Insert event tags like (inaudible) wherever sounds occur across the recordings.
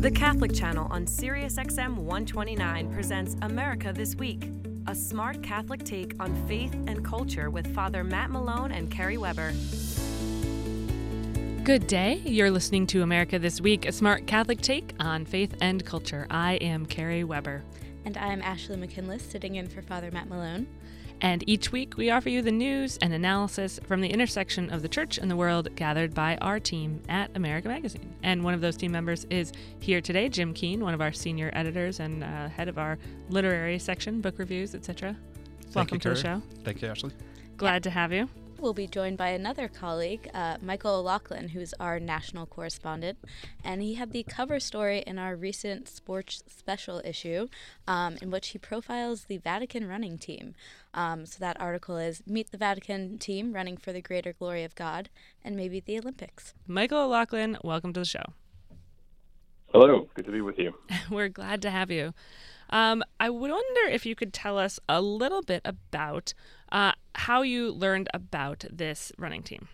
The Catholic Channel on SiriusXM 129 presents America This Week, a smart Catholic take on faith and culture with Father Matt Malone and Kerry Weber. Good day. You're listening to America This Week, a smart Catholic take on faith and culture. I am Kerry Weber. And I am Ashley McKinless, sitting in for Father Matt Malone. And each week we offer you the news and analysis from the intersection of the church and the world gathered by our team at America Magazine. And one of those team members is here today, Jim Keane, one of our senior editors and uh, head of our literary section, book reviews, etc. Welcome you, to the show. Thank you, Ashley. Glad to have you. We'll be joined by another colleague, uh, Michael O'Loughlin, who's our national correspondent. And he had the cover story in our recent sports special issue, um, in which he profiles the Vatican running team. Um, so that article is Meet the Vatican team running for the greater glory of God and maybe the Olympics. Michael O'Loughlin, welcome to the show. Hello, good to be with you. (laughs) We're glad to have you. Um, I wonder if you could tell us a little bit about uh, how you learned about this running team.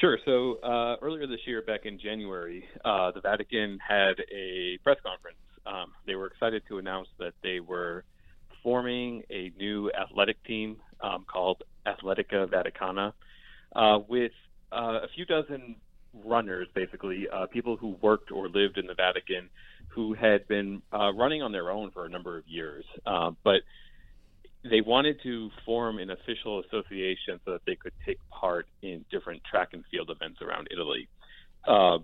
Sure. So uh, earlier this year, back in January, uh, the Vatican had a press conference. Um, they were excited to announce that they were forming a new athletic team um, called Athletica Vaticana uh, with uh, a few dozen runners, basically, uh, people who worked or lived in the Vatican who had been uh, running on their own for a number of years. Uh, but they wanted to form an official association so that they could take part in different track and field events around Italy. Uh,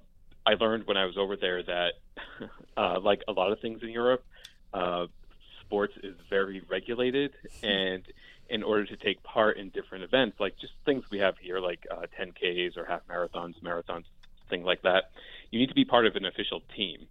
I learned when I was over there that, (laughs) uh, like a lot of things in Europe, uh, sports is very regulated, and in order to take part in different events, like just things we have here, like uh, 10Ks or half marathons, marathons, things like that, you need to be part of an official team.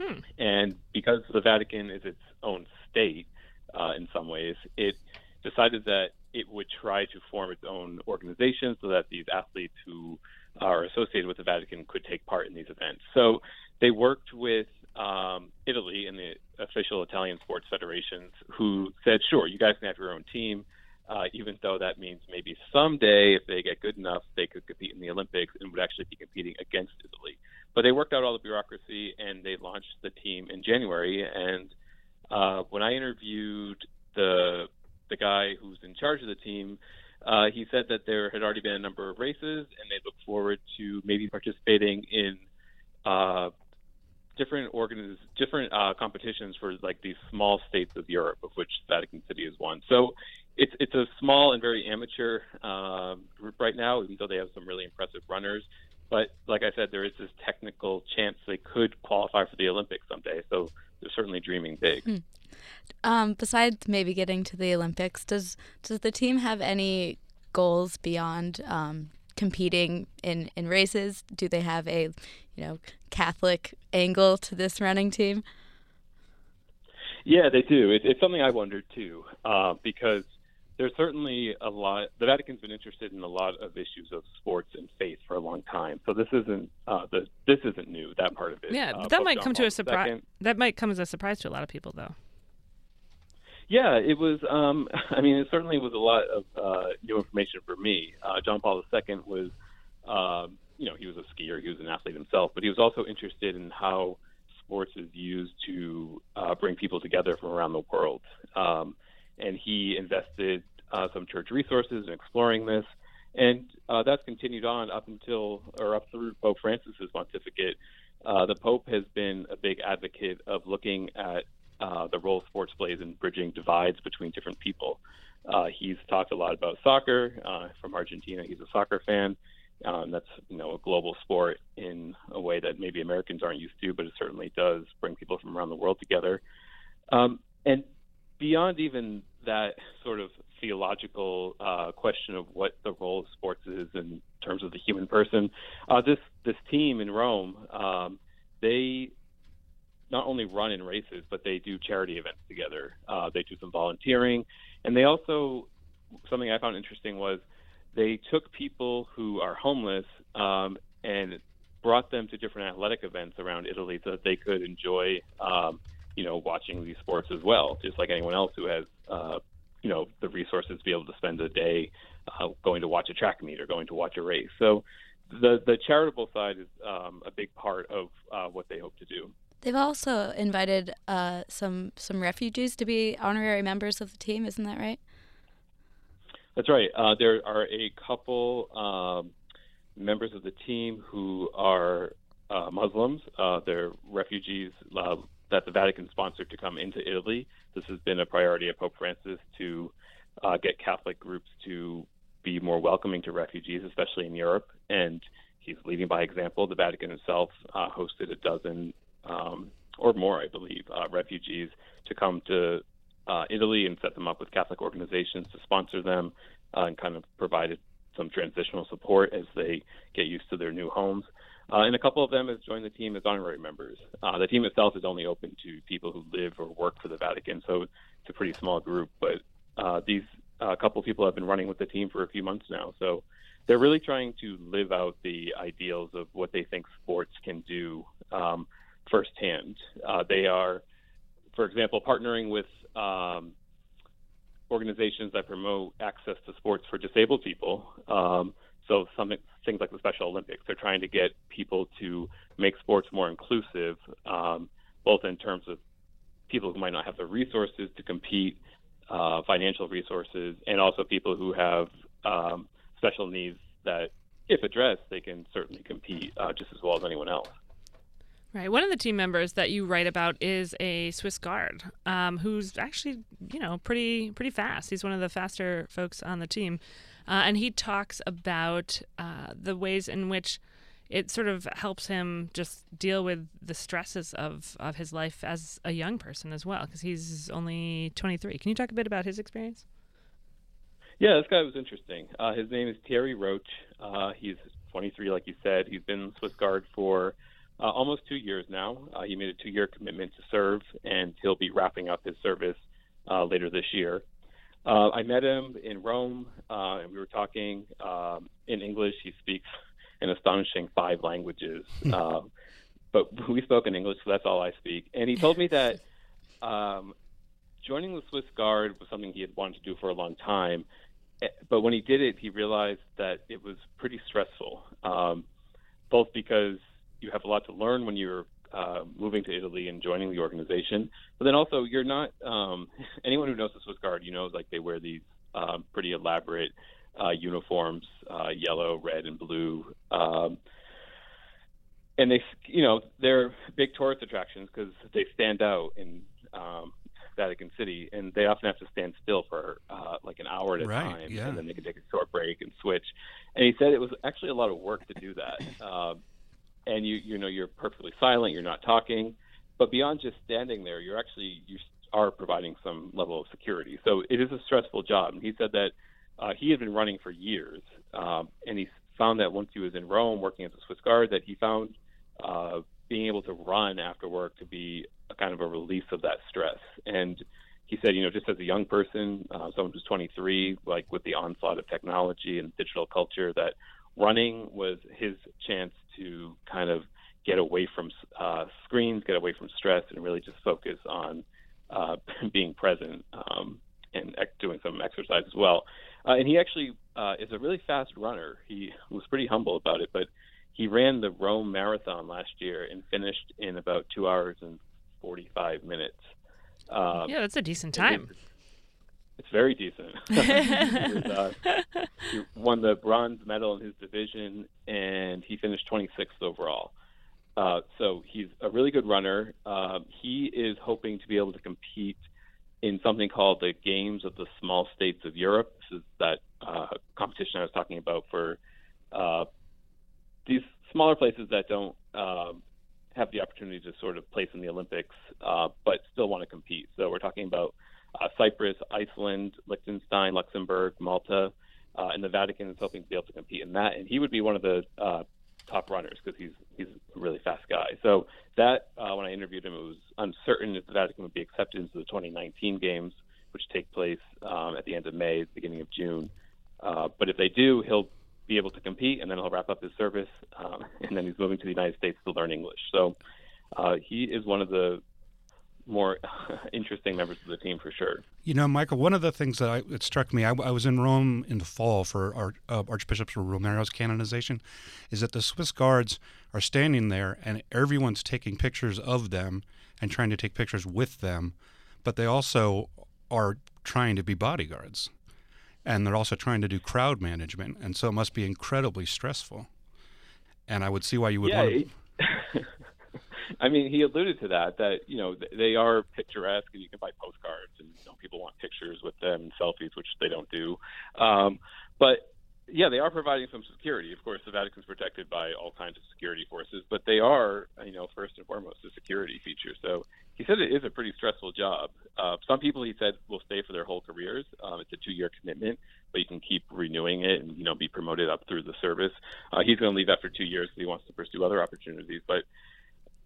Hmm. And because the Vatican is its own state, uh, in some ways, it decided that it would try to form its own organization so that these athletes who are associated with the Vatican could take part in these events. So they worked with um, Italy and the official Italian sports federations who said, sure, you guys can have your own team. Uh, even though that means maybe someday, if they get good enough, they could compete in the Olympics and would actually be competing against Italy. But they worked out all the bureaucracy and they launched the team in January. And uh, when I interviewed the the guy who's in charge of the team, uh, he said that there had already been a number of races, and they look forward to maybe participating in uh, different organiz- different uh, competitions for like these small states of Europe, of which Vatican City is one. So it's it's a small and very amateur uh, group right now, even though they have some really impressive runners. But like I said, there is this technical chance they could qualify for the Olympics someday. So they're certainly dreaming big. Hmm. Um, besides maybe getting to the Olympics, does does the team have any goals beyond um, competing in, in races? Do they have a you know Catholic angle to this running team? Yeah, they do. It, it's something I wondered too, uh, because there's certainly a lot. The Vatican's been interested in a lot of issues of sports and faith for a long time. So this isn't uh, the this isn't new. That part of it. Yeah, Uh, that Pope might John come to a surprise. That might come as a surprise to a lot of people, though. Yeah, it was. Um, (laughs) I mean, it certainly was a lot of uh, new information for me. Uh, John Paul II was, um, you know, he was a skier, he was an athlete himself, but he was also interested in how sports is used to uh, bring people together from around the world. Um, and he invested uh, some church resources in exploring this, and uh, that's continued on up until or up through Pope Francis's pontificate. The Pope has been a big advocate of looking at uh, the role plays in bridging divides between different people. Uh, he's talked a lot about soccer. Uh, from Argentina, he's a soccer fan. Um, that's you know a global sport in a way that maybe Americans aren't used to, but it certainly does bring people from around the world together. Um, and beyond even that sort of theological uh, question of what the role of sports is in terms of the human person, uh, this this team in Rome, um, they not only run in races, but they do charity events together. Uh, they do some volunteering, and they also something I found interesting was they took people who are homeless um, and brought them to different athletic events around Italy so that they could enjoy, um, you know, watching these sports as well, just like anyone else who has, uh, you know, the resources to be able to spend a day uh, going to watch a track meet or going to watch a race. So the the charitable side is um, a big part of uh, what they hope to do. They've also invited uh, some some refugees to be honorary members of the team. Isn't that right? That's right. Uh, there are a couple um, members of the team who are uh, Muslims. Uh, they're refugees uh, that the Vatican sponsored to come into Italy. This has been a priority of Pope Francis to uh, get Catholic groups to be more welcoming to refugees, especially in Europe. And he's leading by example. The Vatican itself uh, hosted a dozen um, or more, I believe, uh, refugees to come to uh, Italy and set them up with Catholic organizations to sponsor them uh, and kind of provided some transitional support as they get used to their new homes. Uh, and a couple of them have joined the team as honorary members. Uh, the team itself is only open to people who live or work for the Vatican, so it's a pretty small group. But uh, these uh, couple of people have been running with the team for a few months now, so they're really trying to live out the ideals of what they think sports can do um, firsthand. Uh, they are, for example, partnering with um, organizations that promote access to sports for disabled people. Um, so some things like the Special Olympics, they're trying to get people to make sports more inclusive, um, both in terms of people who might not have the resources to compete, uh, financial resources, and also people who have um, special needs that, if addressed, they can certainly compete uh, just as well as anyone else. Right. One of the team members that you write about is a Swiss guard, um, who's actually, you know, pretty pretty fast. He's one of the faster folks on the team, uh, and he talks about uh, the ways in which it sort of helps him just deal with the stresses of of his life as a young person as well, because he's only 23. Can you talk a bit about his experience? Yeah, this guy was interesting. Uh, his name is Thierry Roach. Uh, he's 23, like you said. He's been Swiss guard for uh, almost two years now. Uh, he made a two year commitment to serve, and he'll be wrapping up his service uh, later this year. Uh, I met him in Rome, uh, and we were talking um, in English. He speaks an astonishing five languages, hmm. uh, but we spoke in English, so that's all I speak. And he told me that (laughs) um, joining the Swiss Guard was something he had wanted to do for a long time, eh, but when he did it, he realized that it was pretty stressful, um, both because you have a lot to learn when you're uh, moving to Italy and joining the organization. But then also, you're not um, (laughs) anyone who knows the Swiss Guard. You know, like they wear these um, pretty elaborate uh, uniforms, uh, yellow, red, and blue. Um, and they, you know, they're big tourist attractions because they stand out in um, Vatican City, and they often have to stand still for uh, like an hour at a right, time, yeah. and then they can take a short break and switch. And he said it was actually a lot of work to do that. Uh, and you you know you're perfectly silent, you're not talking, but beyond just standing there, you're actually you are providing some level of security. So it is a stressful job. And he said that uh, he had been running for years, um, and he found that once he was in Rome working as a Swiss Guard, that he found uh, being able to run after work to be a kind of a release of that stress. And he said, you know, just as a young person, uh, someone who's 23, like with the onslaught of technology and digital culture, that running was his chance to kind of get away from uh, screens, get away from stress, and really just focus on uh, (laughs) being present um, and ex- doing some exercise as well. Uh, and he actually uh, is a really fast runner. He (laughs) was pretty humble about it, but he ran the Rome Marathon last year and finished in about two hours and 45 minutes. Um, yeah, that's a decent time. It's very decent. (laughs) (laughs) he, was, uh, he won the bronze medal in his division, and he finished 26th overall. Uh, so he's a really good runner. Uh, he is hoping to be able to compete in something called the Games of the Small States of Europe. This is that uh, competition I was talking about for uh, these smaller places that don't um, have the opportunity to sort of place in the Olympics, uh, but still want to compete. So we're talking about uh, Cyprus, Iceland, Liechtenstein, Luxembourg, Malta, uh, and the Vatican is hoping to be able to compete in that. And he would be one of the uh, top runners because he's he's a really fast guy. So that uh, when I interviewed him, it was uncertain if the Vatican would be accepted into the 2019 games, which take place um, at the end of May, beginning of June. Uh, but if they do, he'll be able to compete, and then he'll wrap up his service, um, (laughs) and then he's moving to the United States to learn English. So uh, he is one of the more (laughs) interesting members of the team for sure. You know, Michael, one of the things that I, it struck me, I, I was in Rome in the fall for our, uh, Archbishop Romero's canonization, is that the Swiss guards are standing there and everyone's taking pictures of them and trying to take pictures with them, but they also are trying to be bodyguards. And they're also trying to do crowd management. And so it must be incredibly stressful. And I would see why you would yeah, want to. (laughs) I mean, he alluded to that that you know they are picturesque, and you can buy postcards, and you know, people want pictures with them, selfies, which they don't do. Um, but yeah, they are providing some security. Of course, the Vatican's protected by all kinds of security forces, but they are, you know, first and foremost a security feature. So he said it is a pretty stressful job. Uh, some people, he said, will stay for their whole careers. Um, it's a two-year commitment, but you can keep renewing it and you know be promoted up through the service. Uh, he's going to leave after two years because he wants to pursue other opportunities. But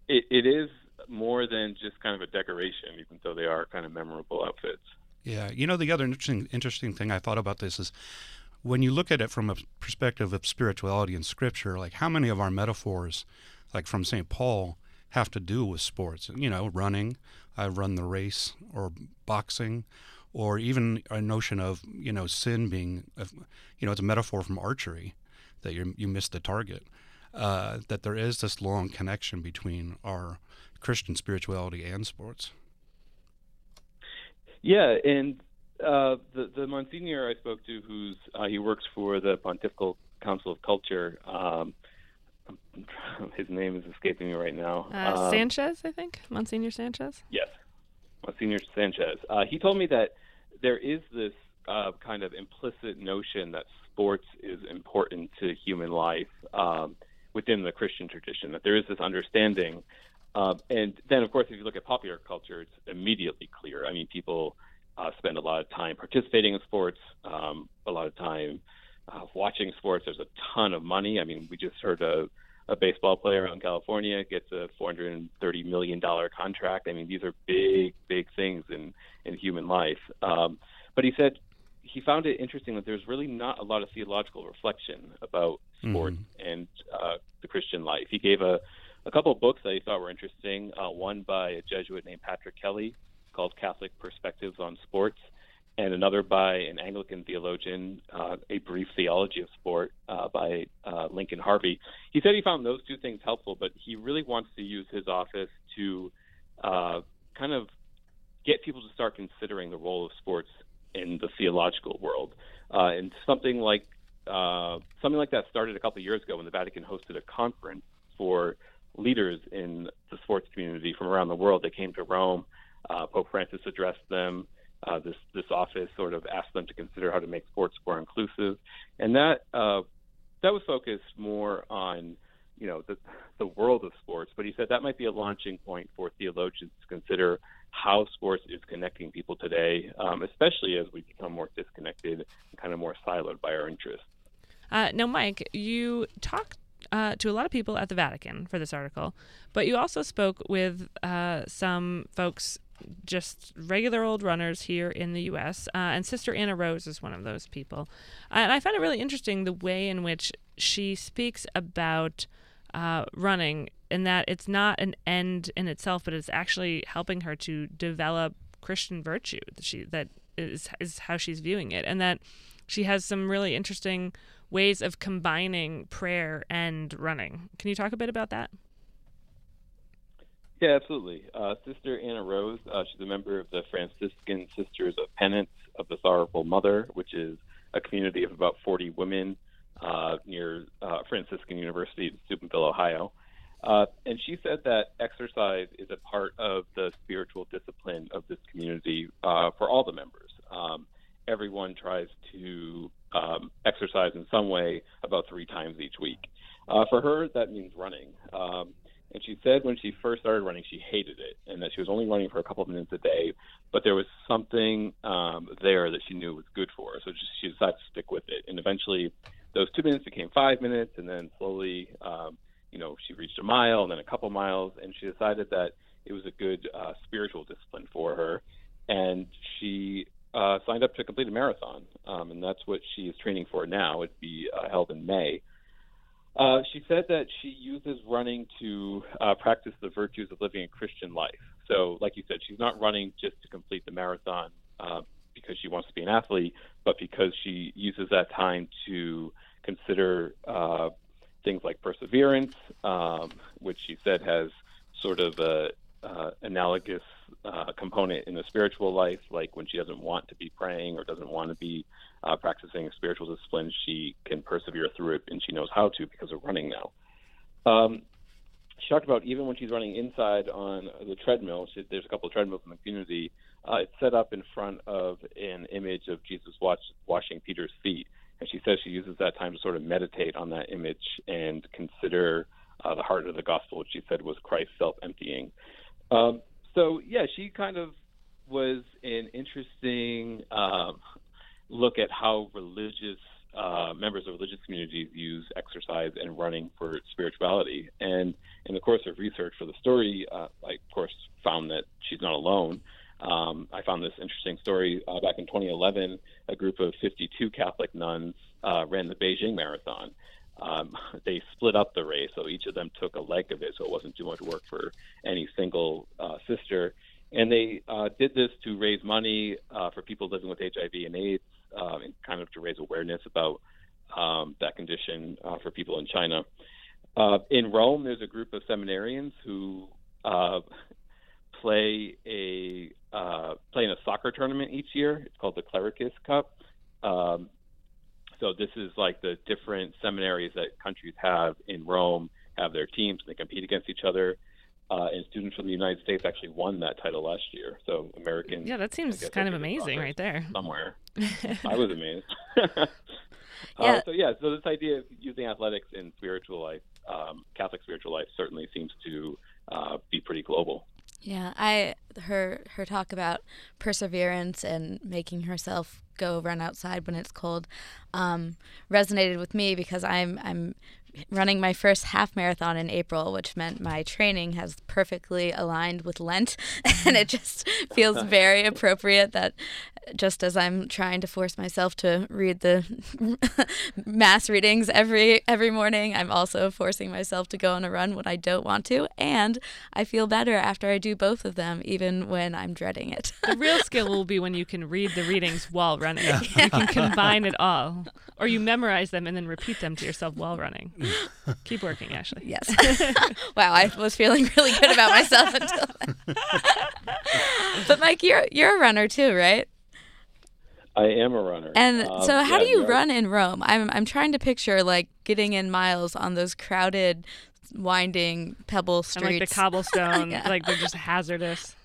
it, it is more than just kind of a decoration, even though they are kind of memorable outfits. Yeah, you know the other interesting interesting thing I thought about this is when you look at it from a perspective of spirituality and scripture, like how many of our metaphors, like from St. Paul, have to do with sports? You know, running, I run the race, or boxing, or even a notion of you know sin being, you know, it's a metaphor from archery that you you miss the target uh, that there is this long connection between our Christian spirituality and sports. Yeah, and uh, the the Monsignor I spoke to, who's uh, he works for the Pontifical Council of Culture. Um, (laughs) his name is escaping me right now. Uh, um, Sanchez, I think, Monsignor Sanchez. Yes, Monsignor Sanchez. Uh, he told me that there is this uh, kind of implicit notion that sports is important to human life. Um, within the Christian tradition, that there is this understanding. Uh, and then, of course, if you look at popular culture, it's immediately clear. I mean, people uh, spend a lot of time participating in sports, um, a lot of time uh, watching sports. There's a ton of money. I mean, we just heard a, a baseball player in California gets a $430 million contract. I mean, these are big, big things in, in human life. Um, but he said he found it interesting that there's really not a lot of theological reflection about sport mm-hmm. and uh, the Christian life. He gave a, a couple of books that he thought were interesting. Uh, one by a Jesuit named Patrick Kelly called Catholic Perspectives on Sports, and another by an Anglican theologian, uh, A Brief Theology of Sport uh, by uh, Lincoln Harvey. He said he found those two things helpful, but he really wants to use his office to uh, kind of get people to start considering the role of sports in the theological world. Uh, and something like uh, something like that started a couple of years ago when the Vatican hosted a conference for leaders in the sports community from around the world. They came to Rome. Uh, Pope Francis addressed them. Uh, this this office sort of asked them to consider how to make sports more inclusive, and that uh, that was focused more on you know the the world of sports. But he said that might be a launching point for theologians to consider how sports is connecting people today, um, especially as we become more disconnected and kind of more siloed by our interests. Uh, now, Mike, you talked uh, to a lot of people at the Vatican for this article, but you also spoke with uh, some folks, just regular old runners here in the U.S., uh, and Sister Anna Rose is one of those people. and I find it really interesting the way in which she speaks about uh, running, in that it's not an end in itself, but it's actually helping her to develop Christian virtue. That she that is is how she's viewing it, and that she has some really interesting ways of combining prayer and running. Can you talk a bit about that? Yeah, absolutely. Uh, Sister Anna Rose, uh, she's a member of the Franciscan Sisters of Penance of the Sorrowful Mother, which is a community of about 40 women uh, near uh, Franciscan University in Steubenville, Ohio. Uh, and she said that exercise is a part of the spiritual discipline of this community uh, for all the members. Um, everyone tries to um, exercise in some way about three times each week. Uh, for her, that means running. Um, and she said when she first started running, she hated it and that she was only running for a couple of minutes a day. But there was something um, there that she knew was good for her. So she decided to stick with it. And eventually, those two minutes became five minutes. And then slowly, um, you know, she reached a mile and then a couple miles. And she decided that it was a good uh, spiritual discipline for her. And she uh, signed up to complete a marathon, um, and that's what she is training for now. It'd be uh, held in May. Uh, she said that she uses running to uh, practice the virtues of living a Christian life. so, like you said, she's not running just to complete the marathon uh, because she wants to be an athlete, but because she uses that time to consider uh, things like perseverance, um, which she said has sort of a uh, analogous uh, component in the spiritual life, like when she doesn't want to be praying or doesn't want to be uh, practicing spiritual discipline, she can persevere through it, and she knows how to because of running now. Um, she talked about even when she's running inside on the treadmill. She, there's a couple of treadmills in the community. Uh, it's set up in front of an image of Jesus washing Peter's feet, and she says she uses that time to sort of meditate on that image and consider uh, the heart of the gospel, which she said was Christ self-emptying. Um, so yeah, she kind of was an interesting um, look at how religious uh, members of religious communities use exercise and running for spirituality. And in the course of research for the story, uh, I of course found that she's not alone. Um, I found this interesting story uh, back in 2011. A group of 52 Catholic nuns uh, ran the Beijing Marathon. Um, (laughs) they split up the race, so each of them took a leg of it, so it wasn't too much work for any single uh, sister. And they uh, did this to raise money uh, for people living with HIV and AIDS, uh, and kind of to raise awareness about um, that condition uh, for people in China. In Rome, there's a group of seminarians who play a play in a soccer tournament each year. It's called the Clericus Cup. Um, so this is like the different seminaries that countries have in Rome have their teams and they compete against each other. Uh, and students from the United States actually won that title last year. So Americans. Yeah, that seems kind of amazing right there. Somewhere. (laughs) I was amazed. (laughs) uh, yeah. So yeah, so this idea of using athletics in spiritual life, um, Catholic spiritual life, certainly seems to uh, be pretty global. Yeah, I her her talk about perseverance and making herself go run outside when it's cold um, resonated with me because I'm I'm running my first half marathon in April, which meant my training has perfectly aligned with Lent. (laughs) and it mm. just feels (laughs) very appropriate that just as I'm trying to force myself to read the (laughs) mass readings every every morning, I'm also forcing myself to go on a run when I don't want to, and I feel better after I do both of them, even when I'm dreading it. the real skill will be when you can read the readings while running. Yeah. You can combine it all, or you memorize them and then repeat them to yourself while running. (laughs) Keep working, Ashley. Yes. (laughs) wow, I was feeling really good about myself until then. (laughs) but Mike, you're you're a runner too, right? I am a runner. And um, so, how yeah, do you run in Rome? I'm I'm trying to picture like getting in miles on those crowded, winding pebble streets, and like the cobblestone, yeah. like they're just hazardous.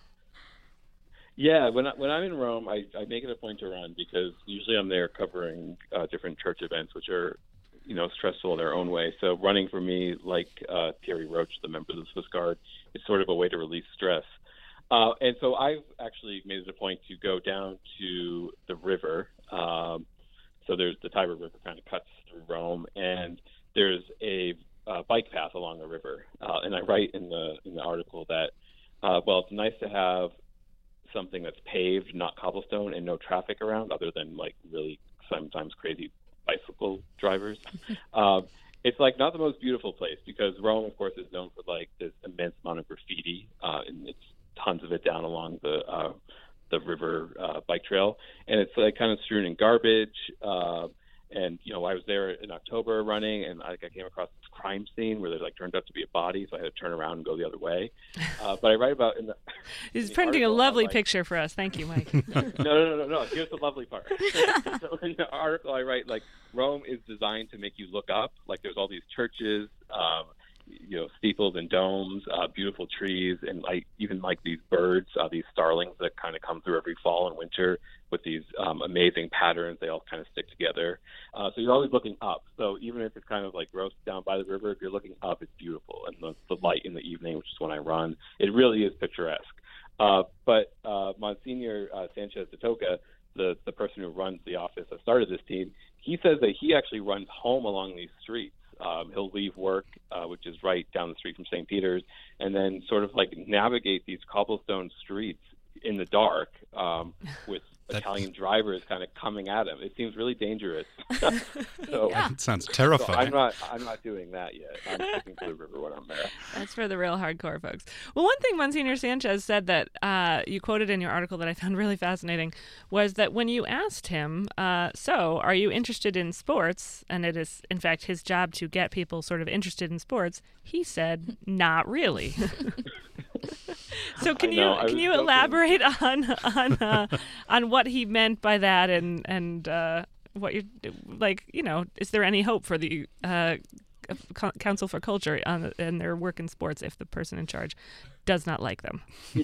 Yeah, when I, when I'm in Rome, I, I make it a point to run because usually I'm there covering uh, different church events, which are you know stressful in their own way. So running for me, like uh, Thierry Roche, the member of the Swiss Guard, is sort of a way to release stress. Uh, and so I've actually made it a point to go down to the river. Um, so there's the Tiber River kind of cuts through Rome, and there's a uh, bike path along the river. Uh, and I write in the in the article that uh, well, it's nice to have something that's paved, not cobblestone, and no traffic around, other than like really sometimes crazy bicycle drivers. (laughs) um, it's like not the most beautiful place because Rome, of course, is known for like this immense amount of graffiti, uh, and it's tons of it down along the uh, the river uh, bike trail, and it's like kind of strewn in garbage. Uh, and you know, I was there in October running, and I, I came across this crime scene where there like turned out to be a body, so I had to turn around and go the other way. (laughs) Uh, but I write about in the. He's printing a lovely like, picture for us. Thank you, Mike. (laughs) (laughs) no, no, no, no. Here's the lovely part. so in the article, I write like Rome is designed to make you look up. Like there's all these churches. Um, you know steeples and domes, uh, beautiful trees, and like even like these birds, uh, these starlings that kind of come through every fall and winter with these um, amazing patterns. They all kind of stick together. Uh, so you're always looking up. So even if it's kind of like gross down by the river, if you're looking up, it's beautiful. And the, the light in the evening, which is when I run, it really is picturesque. Uh, but uh, Monsignor uh, Sanchez de Toca, the the person who runs the office that started this team, he says that he actually runs home along these streets um, he'll leave work, uh, which is right down the street from St. Peter's, and then sort of like navigate these cobblestone streets in the dark um, with Italian drivers kind of coming at him. It seems really dangerous. (laughs) (laughs) so, That sounds so terrifying. I'm not I'm not doing that yet. I'm sticking to the river when I'm there. That's for the real hardcore folks. Well, one thing Monsignor Sanchez said that uh, you quoted in your article that I found (laughs) really fascinating was that when you asked him, uh, so are you interested in sports? And it is, in fact, his job to get people sort of interested in sports, he said, not really. so can you can you elaborate on on uh, on what he meant by that and and uh, what you're like you know is there any hope for the uh, Council for Culture on and their work in sports if the person in charge does not like them. (laughs)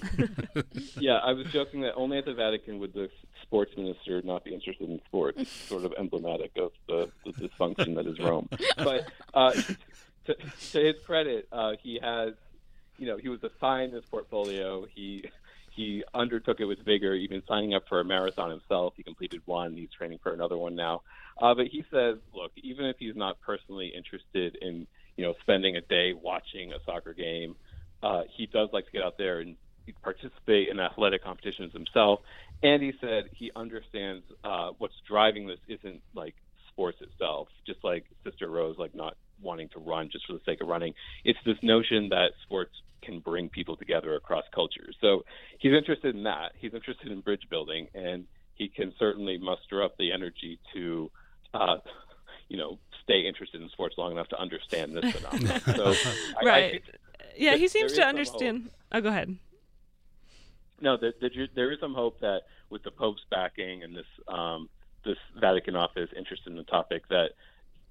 Yeah, I was joking that only at the Vatican would the sports minister not be interested in sports. It's sort of emblematic of the, the dysfunction that is Rome. But uh, to, to his credit, uh, he has, you know, he was assigned this portfolio. He he undertook it with vigor, even signing up for a marathon himself. He completed one. He's training for another one now. Uh, but he says, look, even if he's not personally interested in, you know, spending a day watching a soccer game, uh, he does like to get out there and participate in athletic competitions himself. And he said he understands uh, what's driving this isn't like sports itself, just like Sister Rose, like not wanting to run just for the sake of running. It's this notion that sports can bring people together across cultures. So he's interested in that. He's interested in bridge building, and he can certainly muster up the energy to, uh, you know, stay interested in sports long enough to understand this phenomenon. (laughs) So I- I Right. yeah, he seems to is some hope. understand. Oh, go ahead. No, there, there, there is some hope that with the Pope's backing and this um, this Vatican office interested in the topic, that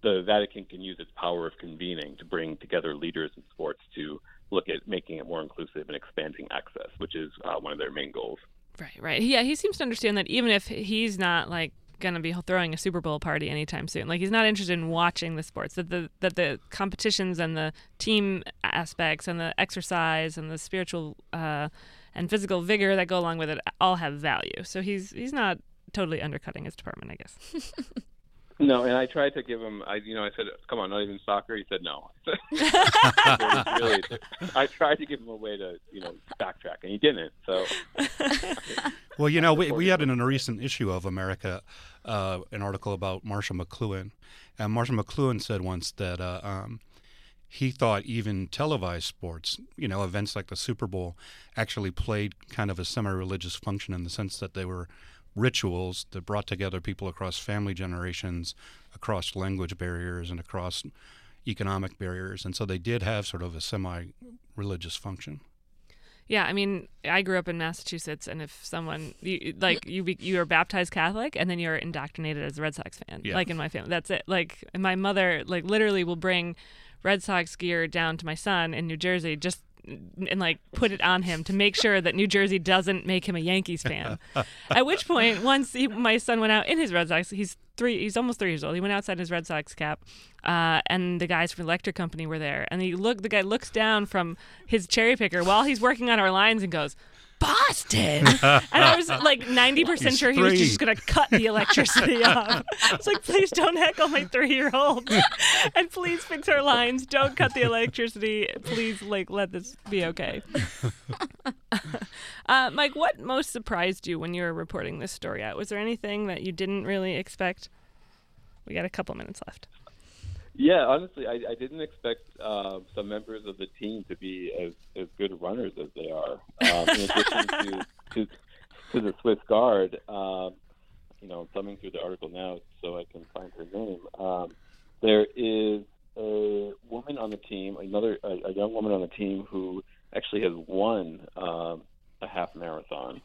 the Vatican can use its power of convening to bring together leaders in sports to look at making it more inclusive and expanding access, which is uh, one of their main goals. Right, right. Yeah, he seems to understand that even if he's not like going to be throwing a Super Bowl party anytime soon, like he's not interested in watching the sports. That the that the competitions and the team aspects and the exercise and the spiritual uh, and physical vigor that go along with it all have value. So he's he's not totally undercutting his department, I guess. (laughs) No, and I tried to give him. I, you know, I said, "Come on, not even soccer." He said, "No." (laughs) really, I tried to give him a way to, you know, backtrack, and he didn't. So, (laughs) Well, you know, we, we had in a recent issue of America uh, an article about Marshall McLuhan, and Marshall McLuhan said once that uh, um, he thought even televised sports, you know, events like the Super Bowl, actually played kind of a semi-religious function in the sense that they were rituals that brought together people across family generations, across language barriers, and across economic barriers, and so they did have sort of a semi-religious function. Yeah, I mean, I grew up in Massachusetts, and if someone you, like you be, you are baptized Catholic, and then you're indoctrinated as a Red Sox fan, Yeah. like in my family, that's it. Like my mother, like literally will bring Red Sox gear down to my son in New Jersey just and like put it on him to make sure that New Jersey doesn't make him a Yankees fan. At which point, once he, my son went out in his Red Sox, he's three, he's almost three years old. He went outside in his Red Sox cap, uh, and the guys from the electric company were there. And he look, the guy looks down from his cherry picker while he's working on our lines and goes. Boston, (laughs) and I was like ninety percent He's sure he was just gonna cut the electricity (laughs) off. I was like, please don't heckle my three-year-old, (laughs) and please fix our lines. Don't cut the electricity. Please, like, let this be okay. uh, Mike, what most surprised you when you were reporting this story out? Was there anything that you didn't really expect? We got a couple minutes left. Yeah, honestly, I, I didn't expect uh, some members of the team to be as, as good runners as they are. Um, in addition to, (laughs) to to the Swiss Guard, um, you know, I'm thumbing through the article now so I can find her name. Um, there is a woman on the team, another a, a young woman on the team who actually has won um, a half marathon,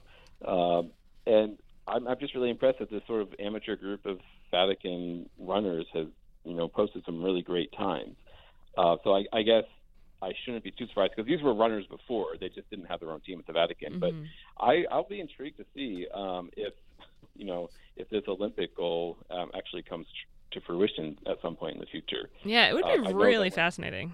um, and I'm, I'm just really impressed that this sort of amateur group of Vatican runners has you know posted some really great times. Uh, so I, I guess I shouldn't be too surprised because these were runners before; they just didn't have their own team at the Vatican. But I, I'll be intrigued to see um, if you know if this Olympic goal um, actually comes tr- to fruition at some point in the future. Yeah, it would Uh, be I know really fascinating.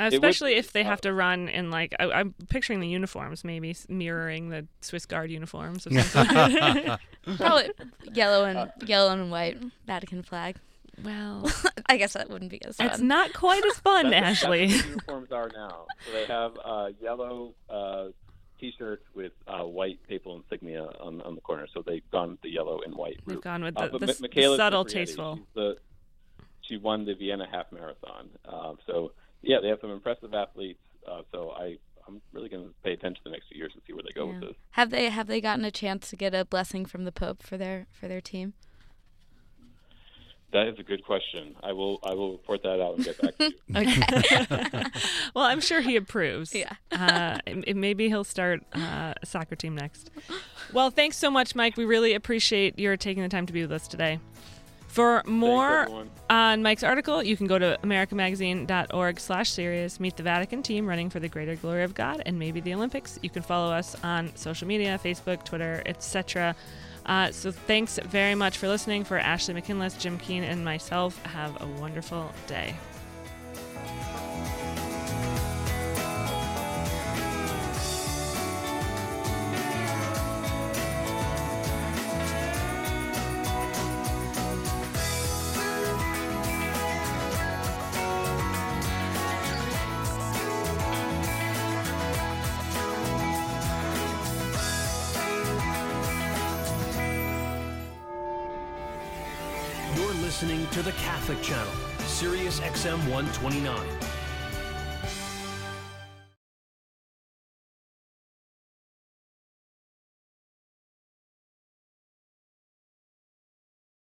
Especially be, if they uh, have to run in like I, I'm picturing the uniforms, maybe mirroring the Swiss Guard uniforms. Of some sort. Probably yellow and yellow and white Vatican flag. Well, (laughs) I guess that wouldn't be as fun. it's not quite as fun, That's- Ashley. That's what the (laughs) uniforms are now. So they have uh, yellow uh, T-shirts with uh, white papal insignia on, on the corner. So they've gone with the yellow and white. They've route. gone with Uh, the, but the, Mi- the subtle, Cipriani, tasteful. the- she won the Vienna half marathon. Uh, so yeah, they have some impressive athletes. Uh, so I I'm really going to pay attention the next few years and see where they go Yeah. with this. Have they have they gotten a chance to get a blessing from the Pope for their for their team? That is a good question. I will I will report that out and get back to you. (laughs) Okay. (laughs) well, I'm sure he approves. Yeah. uh, it- maybe he'll start uh, a soccer team next. (gasps) Well, thanks so much, Mike. We really appreciate your taking the time to be with us today. For more everyone. on Mike's article, you can go to americamagazine.org slash sirius, meet the Vatican team running for the greater glory of God and maybe the Olympics. You can follow us on social media, Facebook, Twitter, etc. Uh, so thanks very much for listening. For Ashley McKinless, Jim Keane, and myself, have a wonderful day. 129.